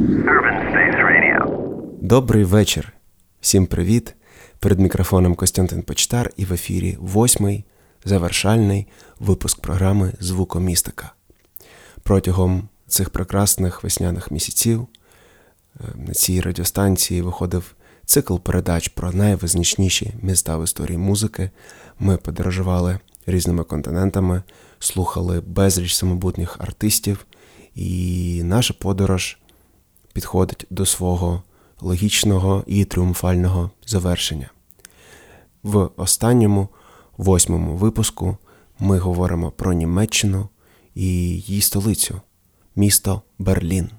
Urban Space Radio. Добрий вечір. Всім привіт. Перед мікрофоном Костянтин Почтар і в ефірі восьмий завершальний випуск програми Звукомістика. Протягом цих прекрасних весняних місяців е, на цій радіостанції виходив цикл передач про найвизначніші міста в історії музики. Ми подорожували різними континентами, слухали безліч самобутніх артистів, і наша подорож підходить до свого логічного і тріумфального завершення. В останньому восьмому випуску ми говоримо про Німеччину і її столицю місто Берлін.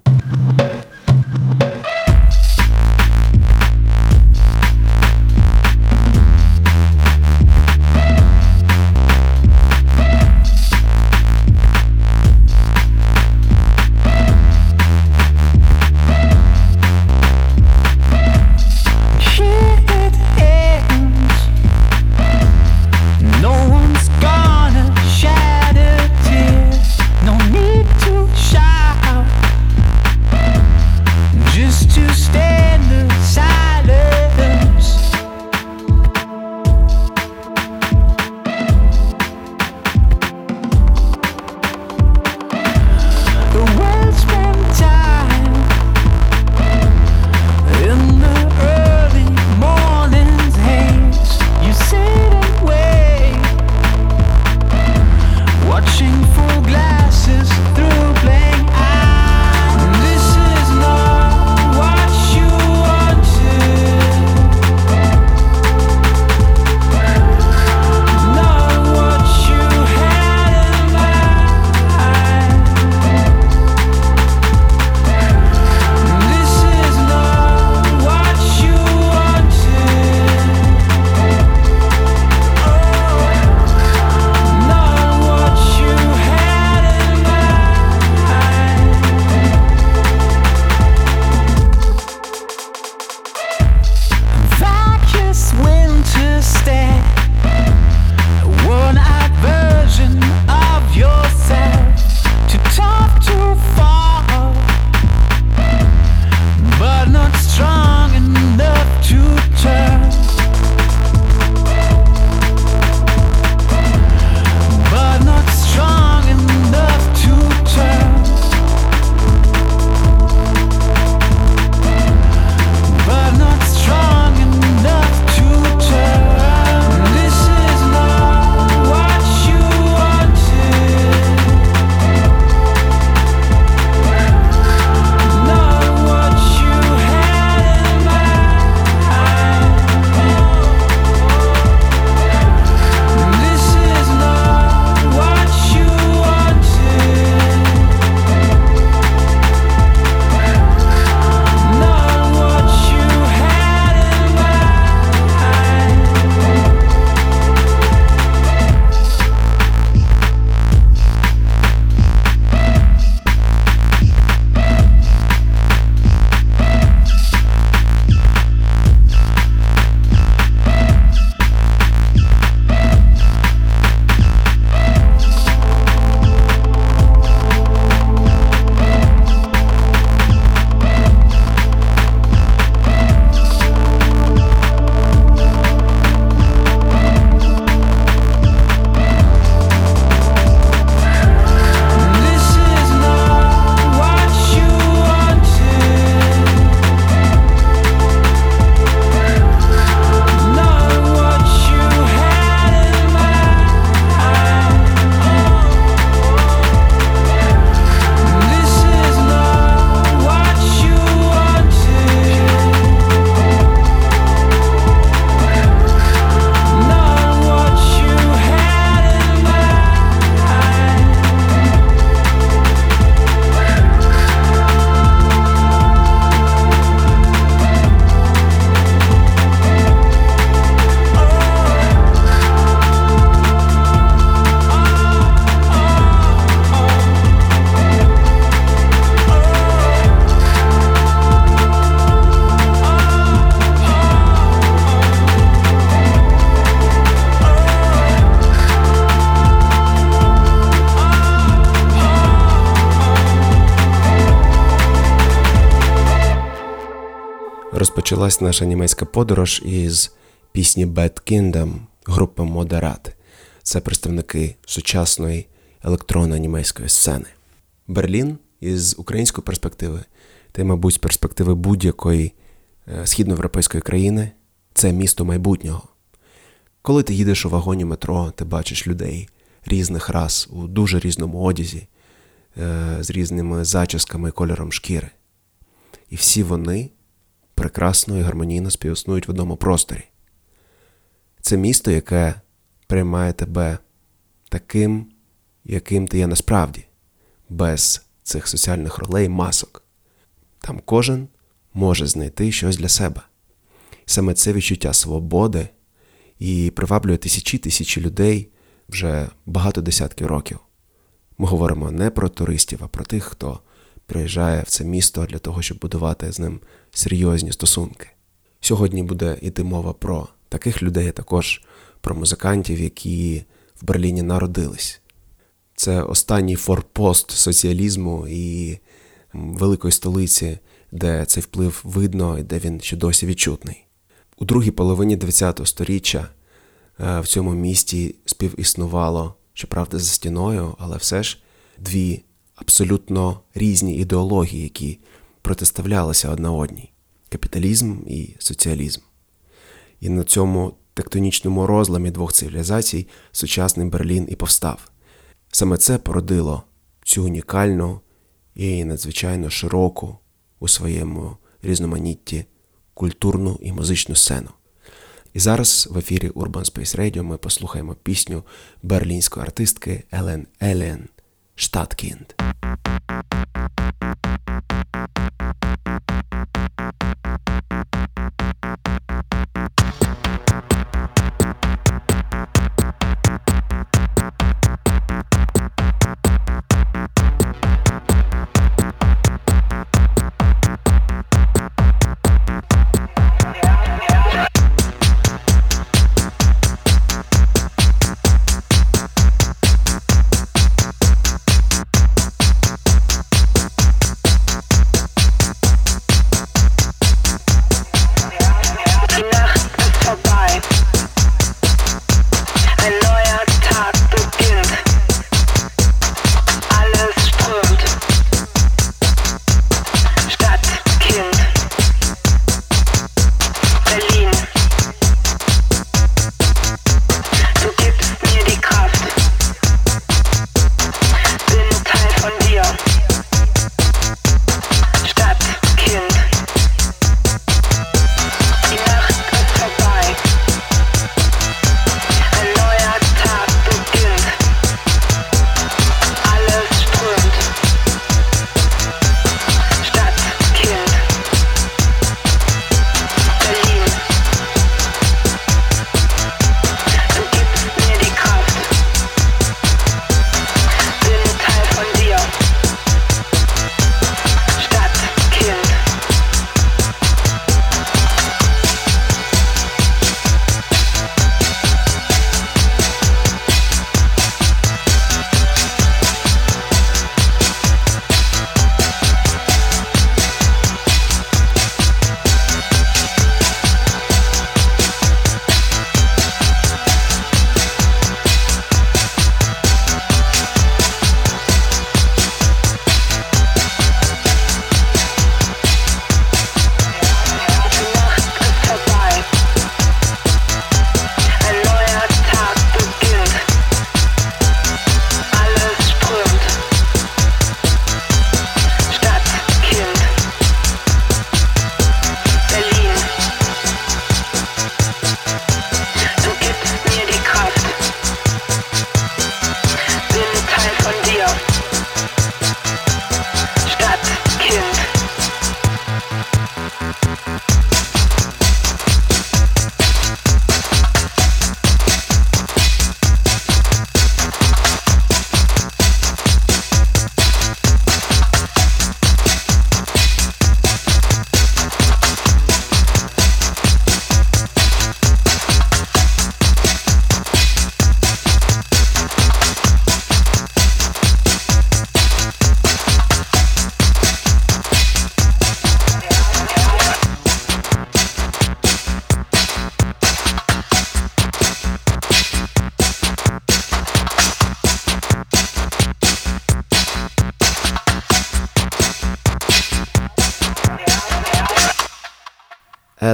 Розпочалась наша німецька подорож із пісні Bad Kingdom групи Модерат. Це представники сучасної електронної німецької сцени. Берлін із української перспективи, та й, мабуть, з перспективи будь-якої е, східноєвропейської країни це місто майбутнього. Коли ти їдеш у вагоні метро, ти бачиш людей різних рас у дуже різному одязі, е, з різними зачісками і кольором шкіри. І всі вони прекрасно і гармонійно співіснують в одному просторі. Це місто, яке приймає тебе таким, яким ти є насправді, без цих соціальних ролей масок. Там кожен може знайти щось для себе. Саме це відчуття свободи і приваблює тисячі тисячі людей вже багато десятків років. Ми говоримо не про туристів, а про тих, хто приїжджає в це місто для того, щоб будувати з ним серйозні стосунки. Сьогодні буде йти мова про таких людей, а також про музикантів, які в Берліні народились. Це останній форпост соціалізму і великої столиці, де цей вплив видно і де він ще досі відчутний. У другій половині ХХ століття е, в цьому місті співіснувало, щоправда, за стіною, але все ж дві абсолютно різні ідеології, які протиставлялися одна одній капіталізм і соціалізм. І на цьому тектонічному розламі двох цивілізацій сучасний Берлін і повстав. Саме це породило цю унікальну і надзвичайно широку у своєму різноманітті культурну і музичну сцену. І зараз в ефірі Urban Space Radio ми послухаємо пісню берлінської артистки Елен Елен Штаткінд.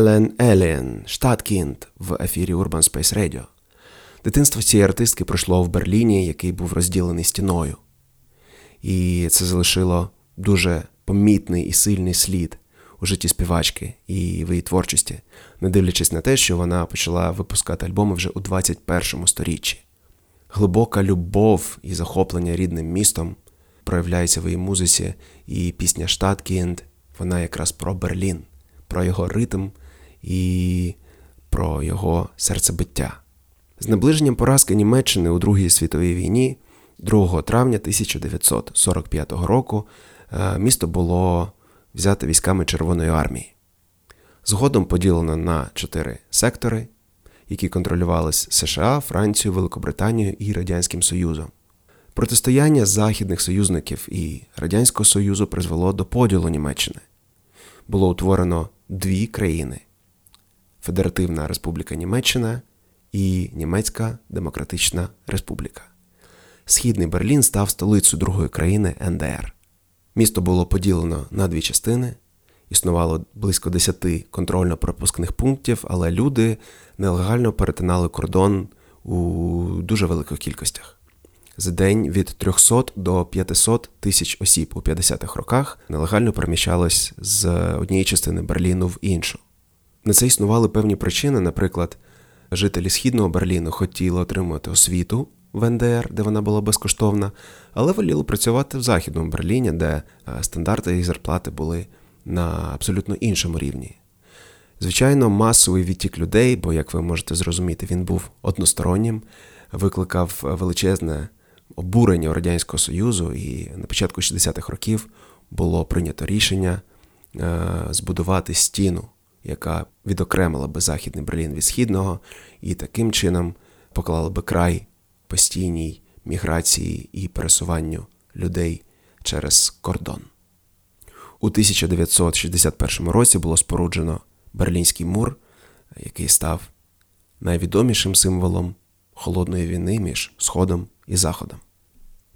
Елен Еліен, Штаткінд в ефірі Urban Space Radio. Дитинство цієї артистки пройшло в Берліні, який був розділений стіною. І це залишило дуже помітний і сильний слід у житті співачки і в її творчості, не дивлячись на те, що вона почала випускати альбоми вже у 21 сторіччі. Глибока любов і захоплення рідним містом проявляється в її музиці, і пісня Штаткінд вона якраз про Берлін, про його ритм і про його серцебиття. З наближенням поразки Німеччини у Другій світовій війні, 2 травня 1945 року, е, місто було взято військами Червоної армії. Згодом поділено на чотири сектори, які контролювались США, Францією, Великобританією і Радянським Союзом. Протистояння західних союзників і Радянського Союзу призвело до поділу Німеччини. Було утворено дві країни: Федеративна Республіка Німеччина і Німецька Демократична Республіка. Східний Берлін став столицею другої країни НДР. Місто було поділено на дві частини, існувало близько 10 контрольно-пропускних пунктів, але люди нелегально перетинали кордон у дуже великих кількостях. За день від 300 до 500 тисяч осіб у 50-х роках нелегально переміщалось з однієї частини Берліну в іншу. На це існували певні причини, наприклад, жителі східного Берліну хотіли отримувати освіту в НДР, де вона була безкоштовна, але воліли працювати в Західному Берліні, де е, стандарти і зарплати були на абсолютно іншому рівні. Звичайно, масовий відтік людей, бо, як ви можете зрозуміти, він був одностороннім, викликав величезне обурення Радянського Союзу, і на початку 60-х років було прийнято рішення е, збудувати стіну, яка відокремила би Західний Берлін від Східного, і таким чином поклала би край постійній міграції і пересуванню людей через кордон. У 1961 році було споруджено Берлінський мур, який став найвідомішим символом холодної війни між Сходом і Заходом.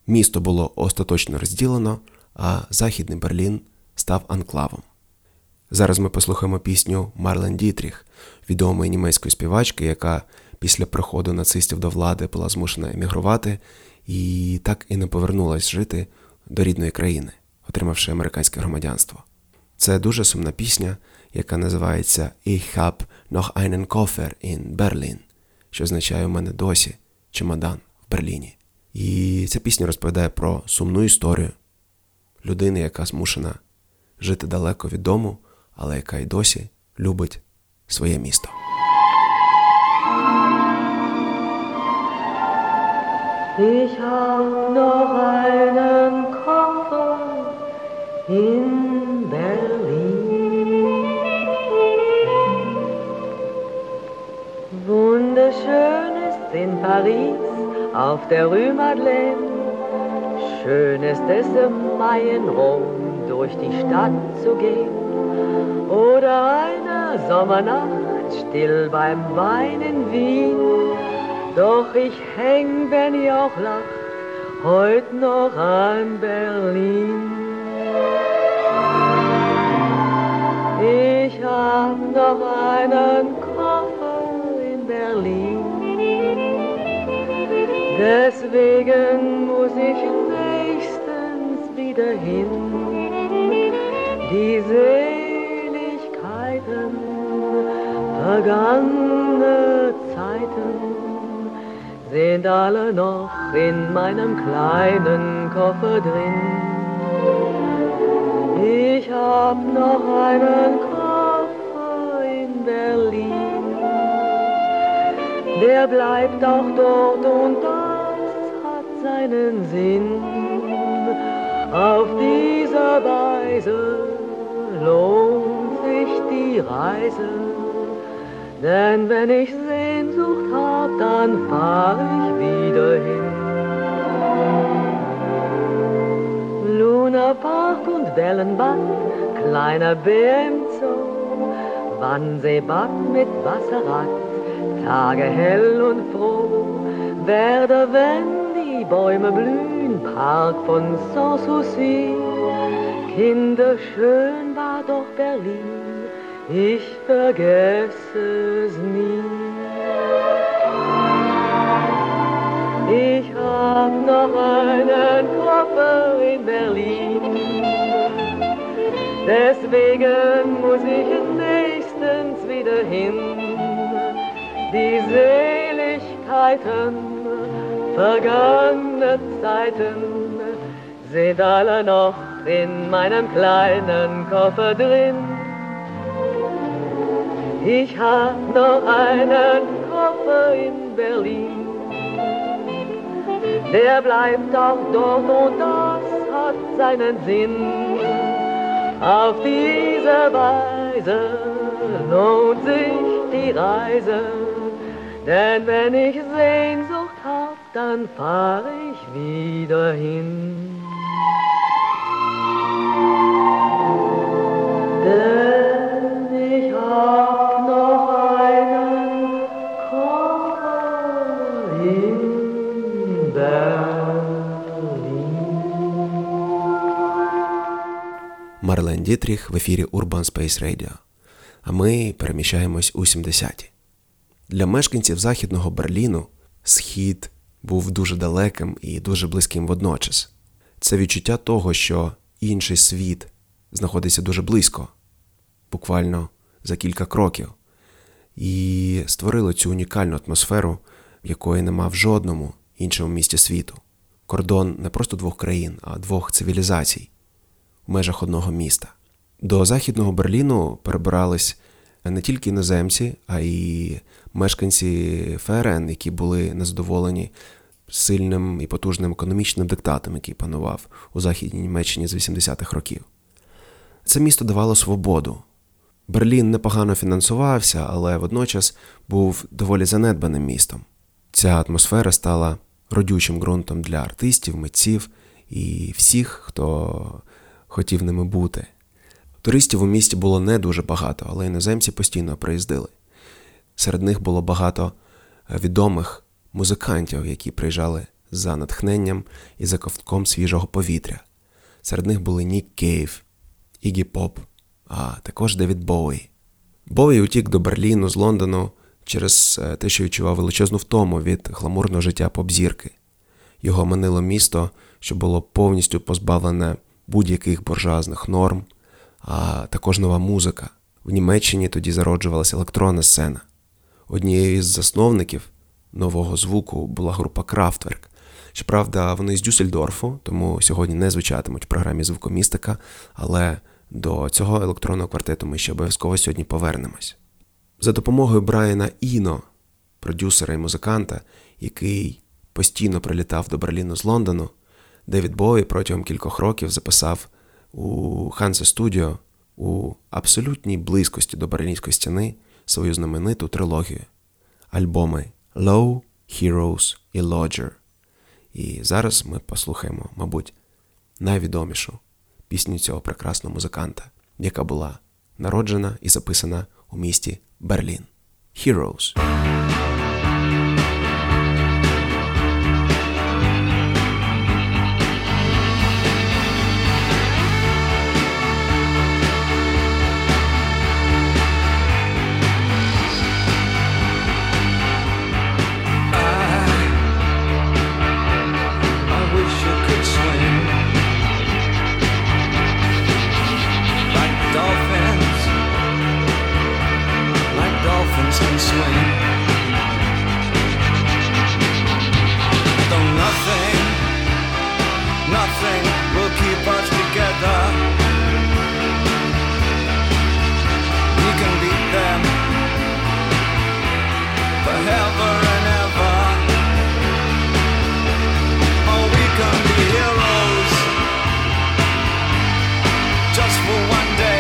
Місто було остаточно розділено, а Західний Берлін став анклавом. Зараз ми послухаємо пісню Марлен Дітріх, відомої німецької співачки, яка після приходу нацистів до влади була змушена емігрувати і так і не повернулась жити до рідної країни, отримавши американське громадянство. Це дуже сумна пісня, яка називається Ich hab noch einen Koffer in Berlin, що означає у мене досі чемодан в Берліні. І ця пісня розповідає про сумну історію людини, яка змушена жити далеко від дому, але яка й досі любить своє місто. Ich hab noch einen Koffer in Berlin. Wunderschön ist in Paris auf der Rue Madeleine. Schön ist es im Mai in Rom durch die Stadt zu gehen. Oder eine Sommernacht still beim Wein in Wien. Doch ich häng, wenn ihr auch lacht, heut noch an Berlin. Ich hab noch einen Koffer in Berlin. Deswegen muss ich nächstens wieder hin. Die vergangene Zeiten sind alle noch in meinem kleinen Koffer drin. Ich hab noch einen Koffer in Berlin. Der bleibt auch dort und das hat seinen Sinn. Auf dieser Weise lohnt sich die Reise. Denn wenn ich Sehnsucht hab, dann fahr ich wieder hin. Luna Park und Wellenbad, kleiner Bär im Zoo, Wannseebad mit Wasserrad, Tage hell und froh, Werder, wenn die Bäume blühen, Park von Sanssouci, Kinderschön war doch Berlin, ich vergesse es nie. Ich hab noch einen Koffer in Berlin. Deswegen muss ich nächstens wieder hin. Die Seligkeiten vergangene Zeiten sind alle noch in meinem kleinen Koffer drin. Ich hab noch einen Koffer in Berlin. Der bleibt auch dort und das hat seinen Sinn. Auf diese Weise lohnt sich die Reise. Denn wenn ich Sehnsucht hab, dann fahr ich wieder hin. Denn ich hab Марлен Дітріх в ефірі Urban Space Radio. А ми переміщаємось у 70-ті. Для мешканців західного Берліну схід був дуже далеким і дуже близьким водночас. Це відчуття того, що інший світ знаходиться дуже близько, буквально за кілька кроків, і створило цю унікальну атмосферу, якої нема в жодному іншому місті світу. Кордон не просто двох країн, а двох цивілізацій межах одного міста. До Західного Берліну перебирались не тільки іноземці, а й мешканці ФРН, які були незадоволені сильним і потужним економічним диктатом, який панував у Західній Німеччині з 80-х років. Це місто давало свободу. Берлін непогано фінансувався, але водночас був доволі занедбаним містом. Ця атмосфера стала родючим ґрунтом для артистів, митців і всіх, хто хотів ними бути. Туристів у місті було не дуже багато, але іноземці постійно приїздили. Серед них було багато відомих музикантів, які приїжджали за натхненням і за ковтком свіжого повітря. Серед них були Нік Кейв, Ігі Поп, а також Девід Боуї. Боуї утік до Берліну з Лондону через е, те, що відчував величезну втому від гламурного життя поп-зірки. Його манило місто, що було повністю позбавлене будь-яких буржуазних норм, а також нова музика. В Німеччині тоді зароджувалася електронна сцена. Однією із засновників нового звуку була група Крафтверк. Щоправда, вони з Дюссельдорфу, тому сьогодні не звучатимуть в програмі звукомістика, але до цього електронного квартету ми ще обов'язково сьогодні повернемось. За допомогою Брайана Іно, продюсера і музиканта, який постійно прилітав до Берліну з Лондону, Девід Бой протягом кількох років записав у Хансе Студіо у абсолютній близькості до Берлінської стіни свою знамениту трилогію альбоми Low, Heroes і Lodger. І зараз ми послухаємо, мабуть, найвідомішу пісню цього прекрасного музиканта, яка була народжена і записана у місті Берлін. Heroes. For one day.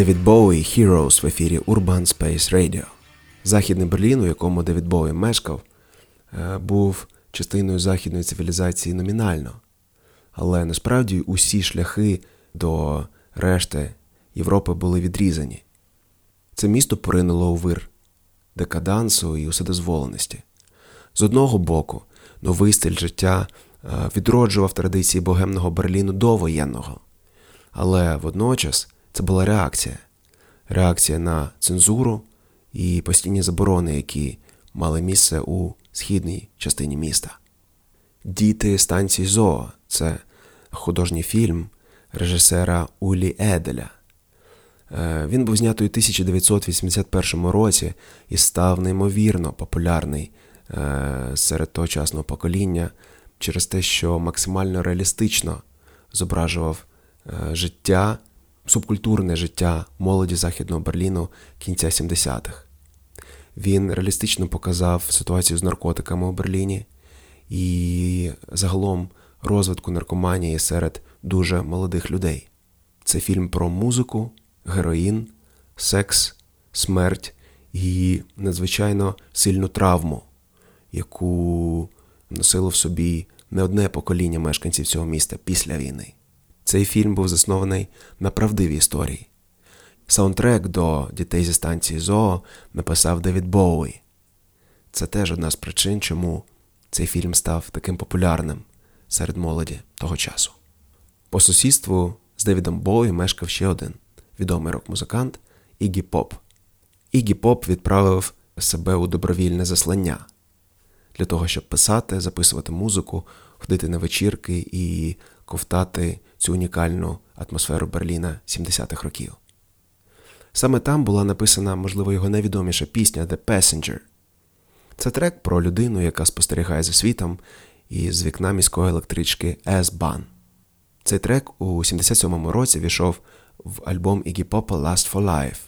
Девід Боуі Heroes в ефірі Urban Space Radio. Західний Берлін, у якому Девід Боуі мешкав, е, був частиною західної цивілізації номінально. Але насправді усі шляхи до решти Європи були відрізані. Це місто поринуло у вир декадансу і уседозволеності. З одного боку, новий стиль життя е, відроджував традиції богемного Берліну довоєнного. Але водночас це була реакція реакція на цензуру і постійні заборони, які мали місце у східній частині міста. Діти станції Зоо це художній фільм режисера Улі Еделя. Е, він був знятий у 1981 році і став неймовірно популярний е, серед тогочасного покоління через те, що максимально реалістично зображував е, життя, субкультурне життя молоді Західного Берліну кінця 70-х. Він реалістично показав ситуацію з наркотиками у Берліні і загалом розвитку наркоманії серед дуже молодих людей. Це фільм про музику, героїн, секс, смерть і надзвичайно сильну травму, яку носило в собі не одне покоління мешканців цього міста після війни. Цей фільм був заснований на правдивій історії. Саундтрек до дітей зі станції Зоо написав Девід Боуї. Це теж одна з причин, чому цей фільм став таким популярним серед молоді того часу. По сусідству з Девідом Боуї мешкав ще один відомий рок-музикант Ігі Поп. Ігі Поп відправив себе у добровільне заслання для того, щоб писати, записувати музику, ходити на вечірки і ковтати цю унікальну атмосферу Берліна 70-х років. Саме там була написана, можливо, його найвідоміша пісня The Passenger. Це трек про людину, яка спостерігає за світом із вікна міської електрички S-Bahn. Цей трек у 77-му році війшов в альбом Iggy Pop Last for Life.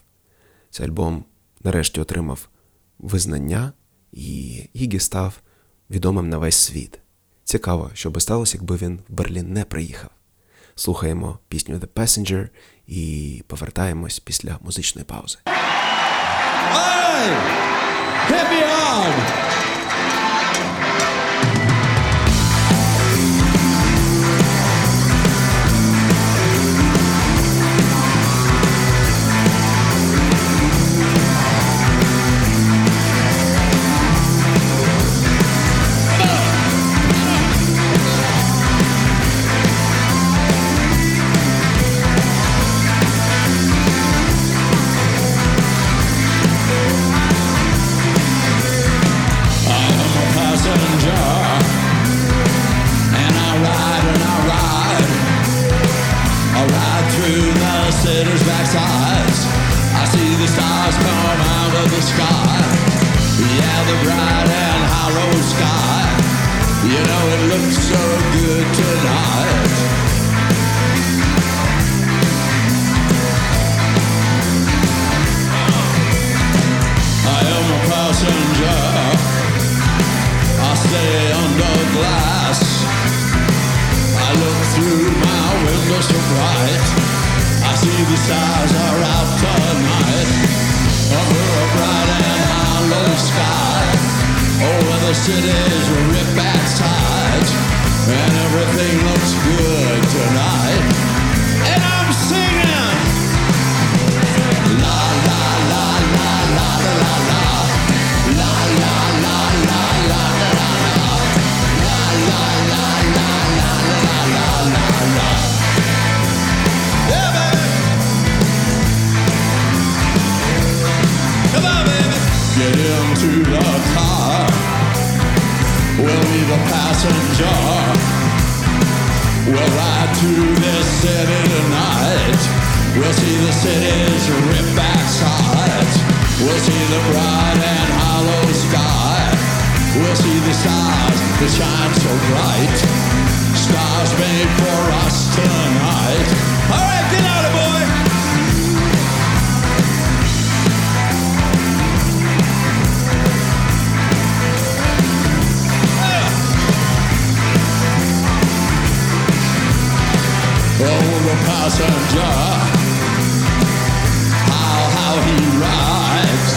Цей альбом нарешті отримав визнання, і Ігі став відомим на весь світ. Цікаво, що би сталося, якби він в Берлін не приїхав. Слухаємо пісню The Passenger і повертаємось після музичної паузи. Hey! Me on! Car. We'll be the passenger. We'll ride to this city tonight. We'll see the city's rip back sides. We'll see the bright and hollow sky. We'll see the stars that shine so bright. Stars made for us tonight. Oh, the passenger, how, how he rides.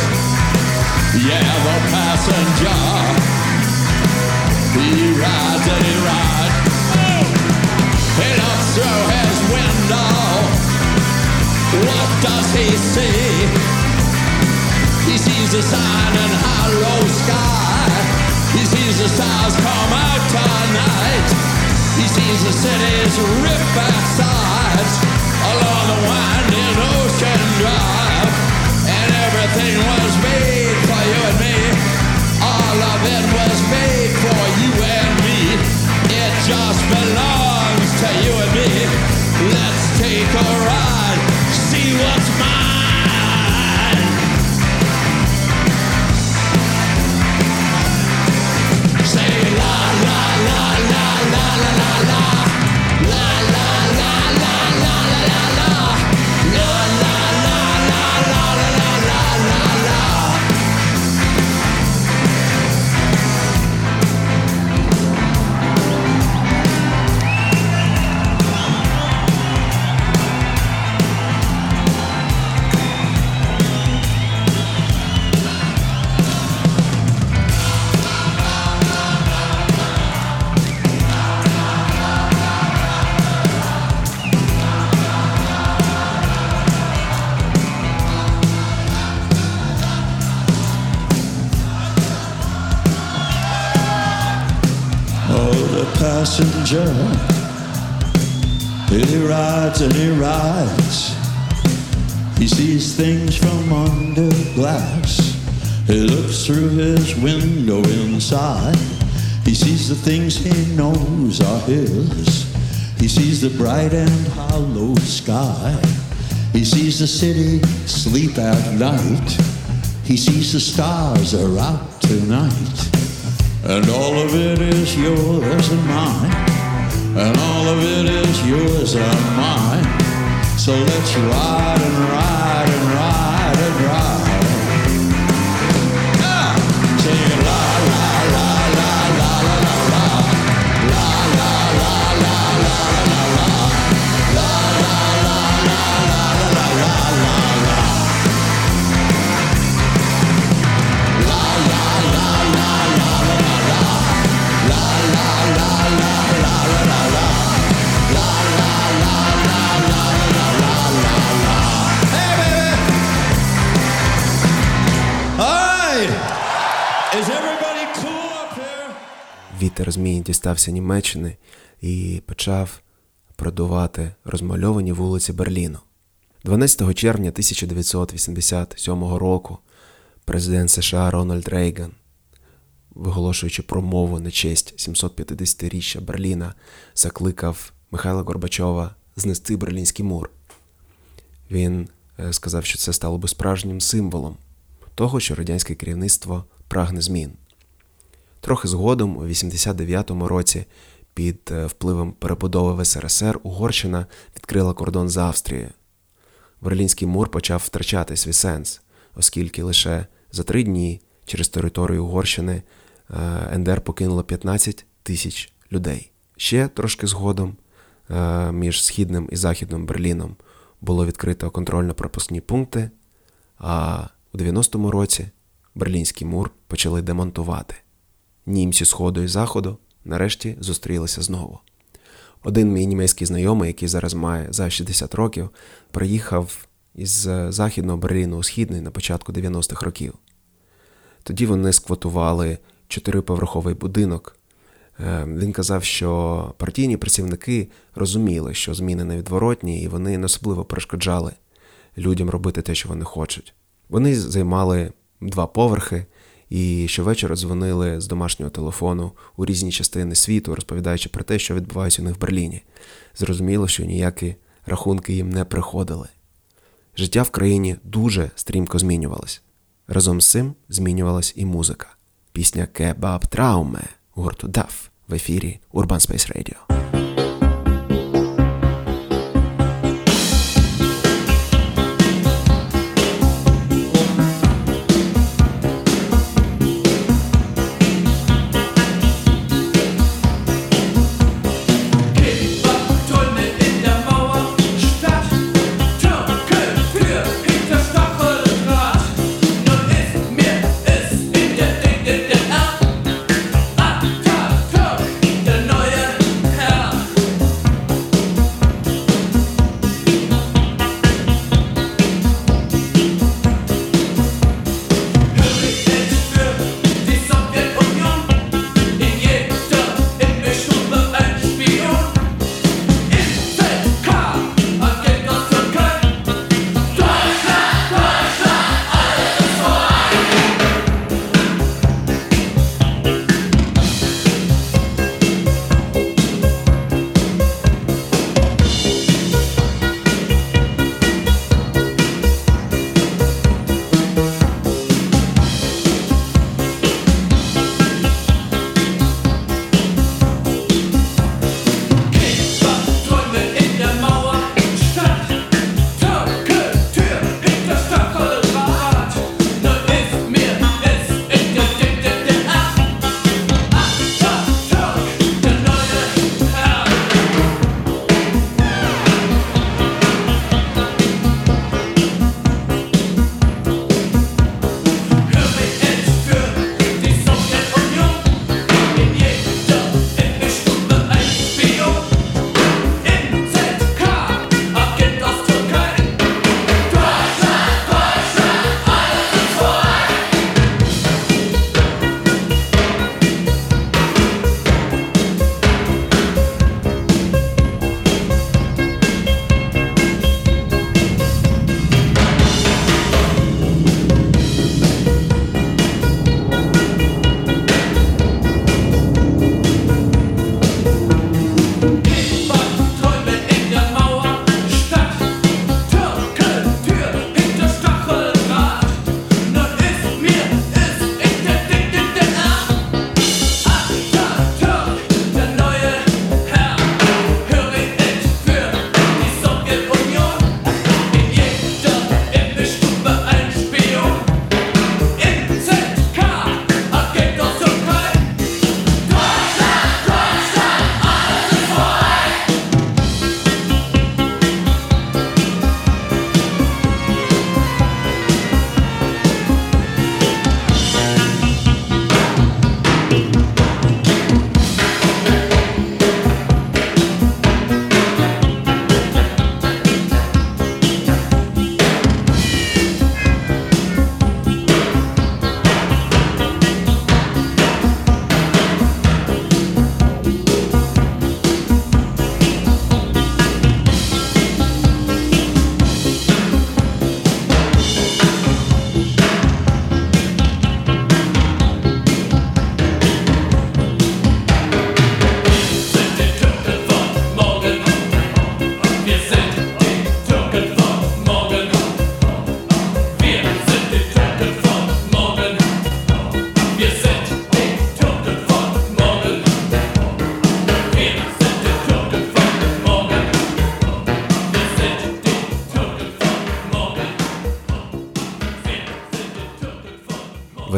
Yeah, the passenger, he rides and he rides. He looks through his window. What does he see? He sees the sun and hollow sky. He sees the stars come out tonight. He sees the riversides along the winding ocean drive. And everything was made for you and me. All of it was made for you and me. It just belongs to you and me. Let's take a He looks through his window inside. He sees the things he knows are his. He sees the bright and hollow sky. He sees the city sleep at night. He sees the stars are out tonight. And all of it is yours and mine. And all of it is yours and mine. So let's ride and ride and ride дістався Німеччини і почав продувати розмальовані вулиці Берліну. 12 червня 1987 року президент США Рональд Рейган, виголошуючи промову на честь 750-річчя Берліна, закликав Михайла Горбачова знести Берлінський мур. Він е, сказав, що це стало би справжнім символом того, що радянське керівництво прагне змін. Трохи згодом, у 89-му році, під е, впливом перебудови в СРСР Угорщина відкрила кордон з Австрією. Берлінський мур почав втрачати свій сенс, оскільки лише за три дні через територію Угорщини е, НДР покинуло 15 тисяч людей. Ще трошки згодом е, між східним і західним Берліном було відкрито контрольно-пропускні пункти, а у 90-му році Берлінський мур почали демонтувати. Німці сходу і заходу нарешті зустрілися знову. Один мій німецький знайомий, який зараз має за 60 років, приїхав із західного Берліну у східний на початку 90-х років. Тоді вони сквотували чотириповерховий будинок. Е, Він казав, що партійні працівники розуміли, що зміни невідворотні, і вони не особливо перешкоджали людям робити те, що вони хочуть. Вони займали два поверхи і щовечора дзвонили з домашнього телефону у різні частини світу, розповідаючи про те, що відбувається у них в Берліні. Зрозуміло, що ніякі рахунки їм не приходили. Життя в країні дуже стрімко змінювалось. Разом з цим змінювалась і музика. Пісня Кебаб Трауме гурту Даф в ефірі Urban Space Radio.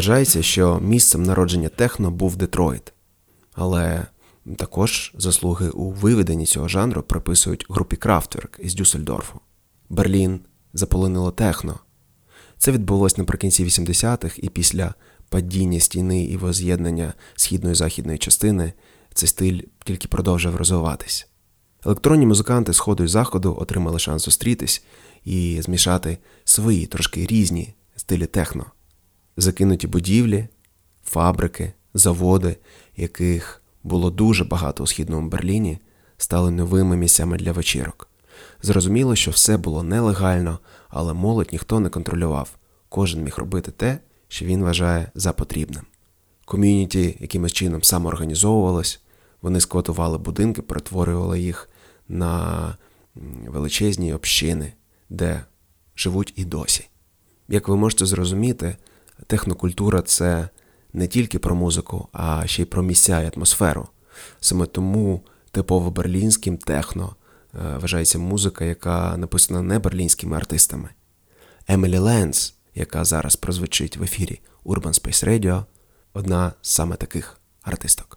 Вважається, що місцем народження техно був Детройт, але також заслуги у виведенні цього жанру приписують групі Крафтверк із Дюссельдорфу. Берлін заполонило техно. Це відбулося наприкінці 80-х і після падіння стіни і воз'єднання східної західної частини цей стиль тільки продовжив розвиватись. Електронні музиканти сходу і заходу отримали шанс зустрітись і змішати свої трошки різні стилі техно, закинуті будівлі, фабрики, заводи, яких було дуже багато у східному Берліні, стали новими місцями для вечірок. Зрозуміло, що все було нелегально, але молодь ніхто не контролював. Кожен міг робити те, що він вважає за потрібним. Ком'юніті якимось чином самоорганізовувалось, вони сквотували будинки, перетворювали їх на величезні общини, де живуть і досі. Як ви можете зрозуміти, технокультура це не тільки про музику, а ще й про місця і атмосферу. Саме тому типово берлінським техно е, вважається музика, яка написана не берлінськими артистами. Емілі Ленс, яка зараз прозвучить в ефірі Urban Space Radio, одна з саме таких артисток.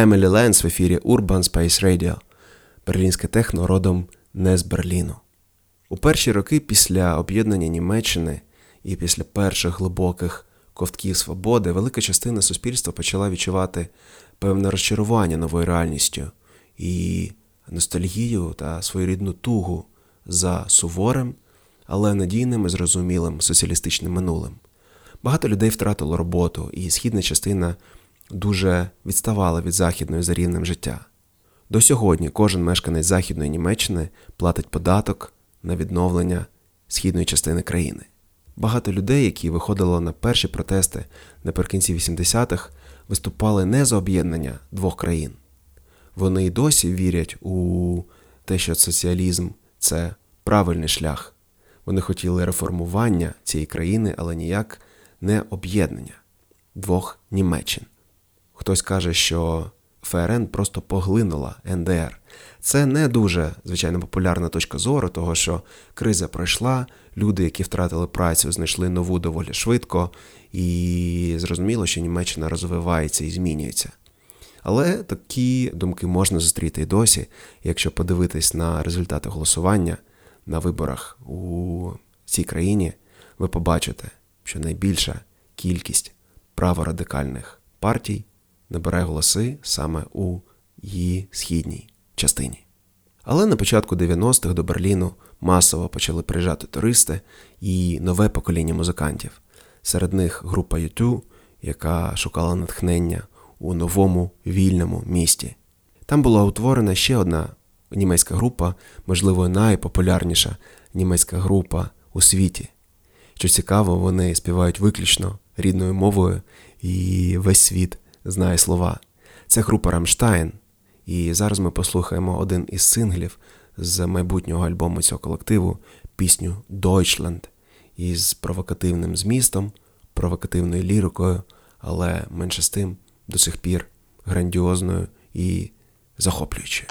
Емілі Ленс в ефірі Urban Space Radio. Берлінське техно родом не з Берліну. У перші роки після об'єднання Німеччини і після перших глибоких ковтків свободи велика частина суспільства почала відчувати певне розчарування новою реальністю і ностальгію та своєрідну тугу за суворим, але надійним і зрозумілим соціалістичним минулим. Багато людей втратило роботу, і східна частина дуже відставала від західної за рівнем життя. До сьогодні кожен мешканець Західної Німеччини платить податок на відновлення східної частини країни. Багато людей, які виходили на перші протести наприкінці 80-х, виступали не за об'єднання двох країн. Вони й досі вірять у те, що соціалізм це правильний шлях. Вони хотіли реформування цієї країни, але ніяк не об'єднання двох Німеччин. Хтось каже, що ФРН просто поглинула НДР. Це не дуже звичайно популярна точка зору, того що криза пройшла, люди, які втратили працю, знайшли нову доволі швидко, і зрозуміло, що Німеччина розвивається і змінюється. Але такі думки можна зустріти і досі, якщо подивитись на результати голосування на виборах у цій країні, ви побачите, що найбільша кількість праворадикальних партій набирає голоси саме у її східній частині. Але на початку 90-х до Берліну масово почали приїжджати туристи і нове покоління музикантів. Серед них група U2, яка шукала натхнення у новому вільному місті. Там була утворена ще одна німецька група, можливо, найпопулярніша німецька група у світі. Що цікаво, вони співають виключно рідною мовою, і весь світ знає слова. Це група Рамштайн. І зараз ми послухаємо один із синглів з майбутнього альбому цього колективу пісню Deutschland із провокативним змістом, провокативною лірикою, але менше з тим до сих пір грандіозною і захоплюючою.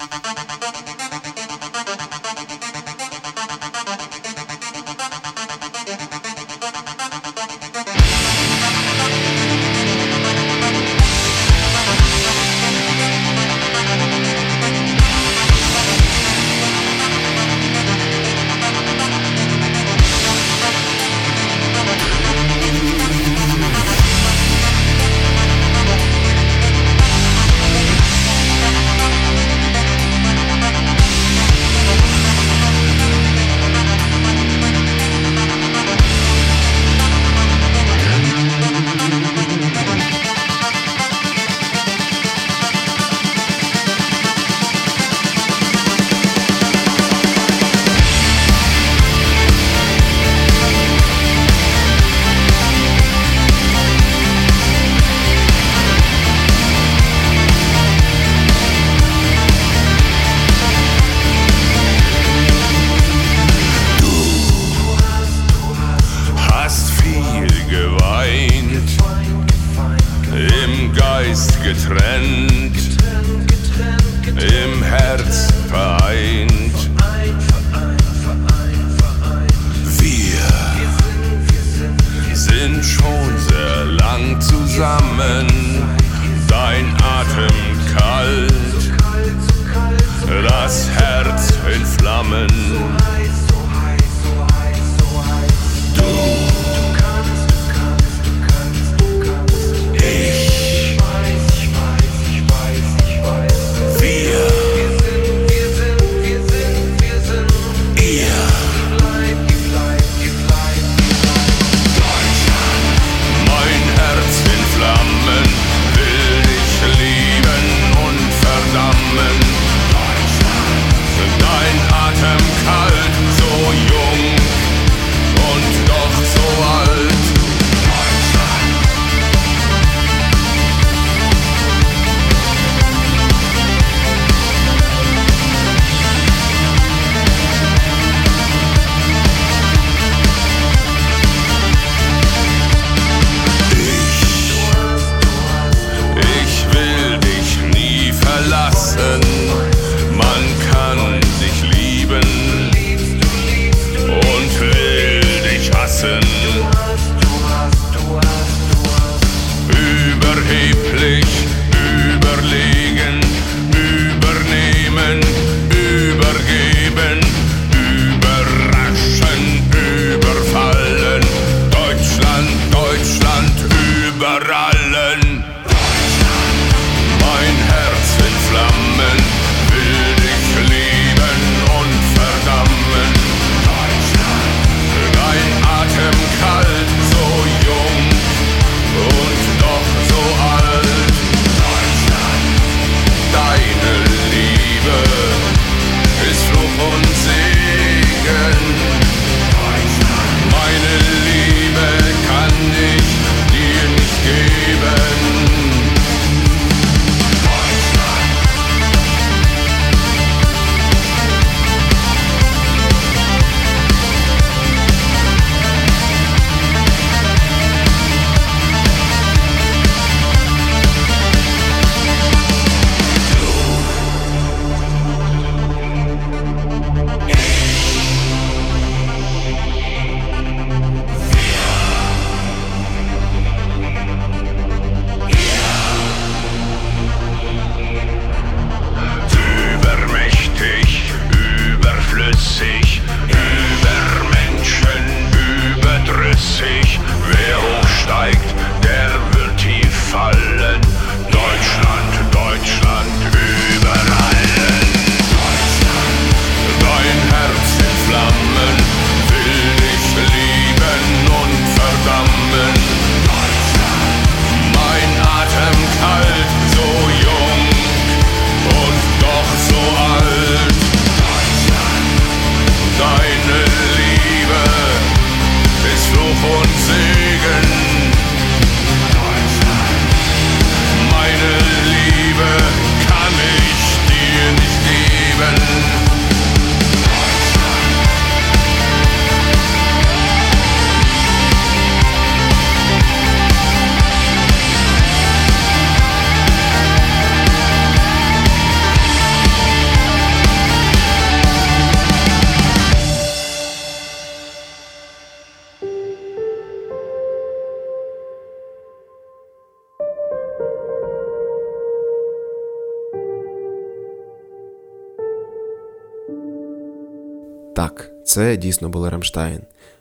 Так, це дійсно були Рамштайн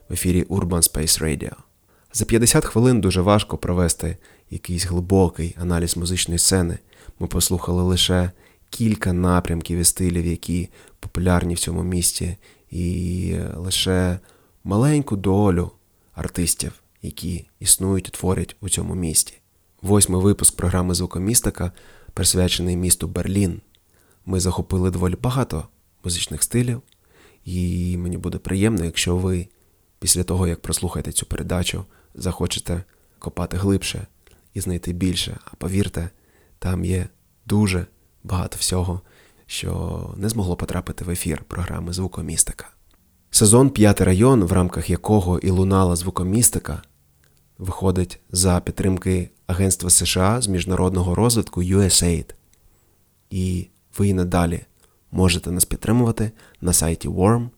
в ефірі Urban Space Radio. За 50 хвилин дуже важко провести якийсь глибокий аналіз музичної сцени. Ми послухали лише кілька напрямків і стилів, які популярні в цьому місті, і лише маленьку долю артистів, які існують і творять у цьому місті. Восьмий випуск програми Звукомістика присвячений місту Берлін. Ми захопили доволі багато музичних стилів, і мені буде приємно, якщо ви після того, як прослухаєте цю передачу, захочете копати глибше і знайти більше. А повірте, там є дуже багато всього, що не змогло потрапити в ефір програми Звукомістика. Сезон П'ятий район, в рамках якого і лунала звукомістика, виходить за підтримки Агентства США з міжнародного розвитку USAID. І ви і надалі можете нас підтримувати на сайті Worm.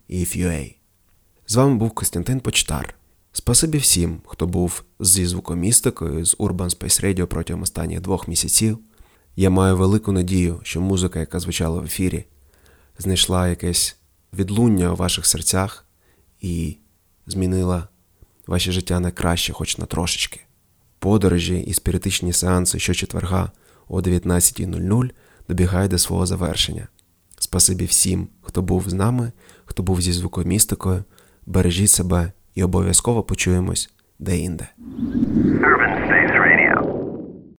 З вами був Костянтин Почтар. Спасибі всім, хто був зі звукомістикою з Urban Space Radio протягом останніх двох місяців. Я маю велику надію, що музика, яка звучала в ефірі, знайшла якесь відлуння у ваших серцях і змінила ваше життя на краще, хоч на трошечки. Подорожі і спіритичні сеанси щочетверга о 19.00 добігають до свого завершення. Спасибі всім, хто був з нами, хто був зі звукомістикою. Бережіть себе і обов'язково почуємось де-інде.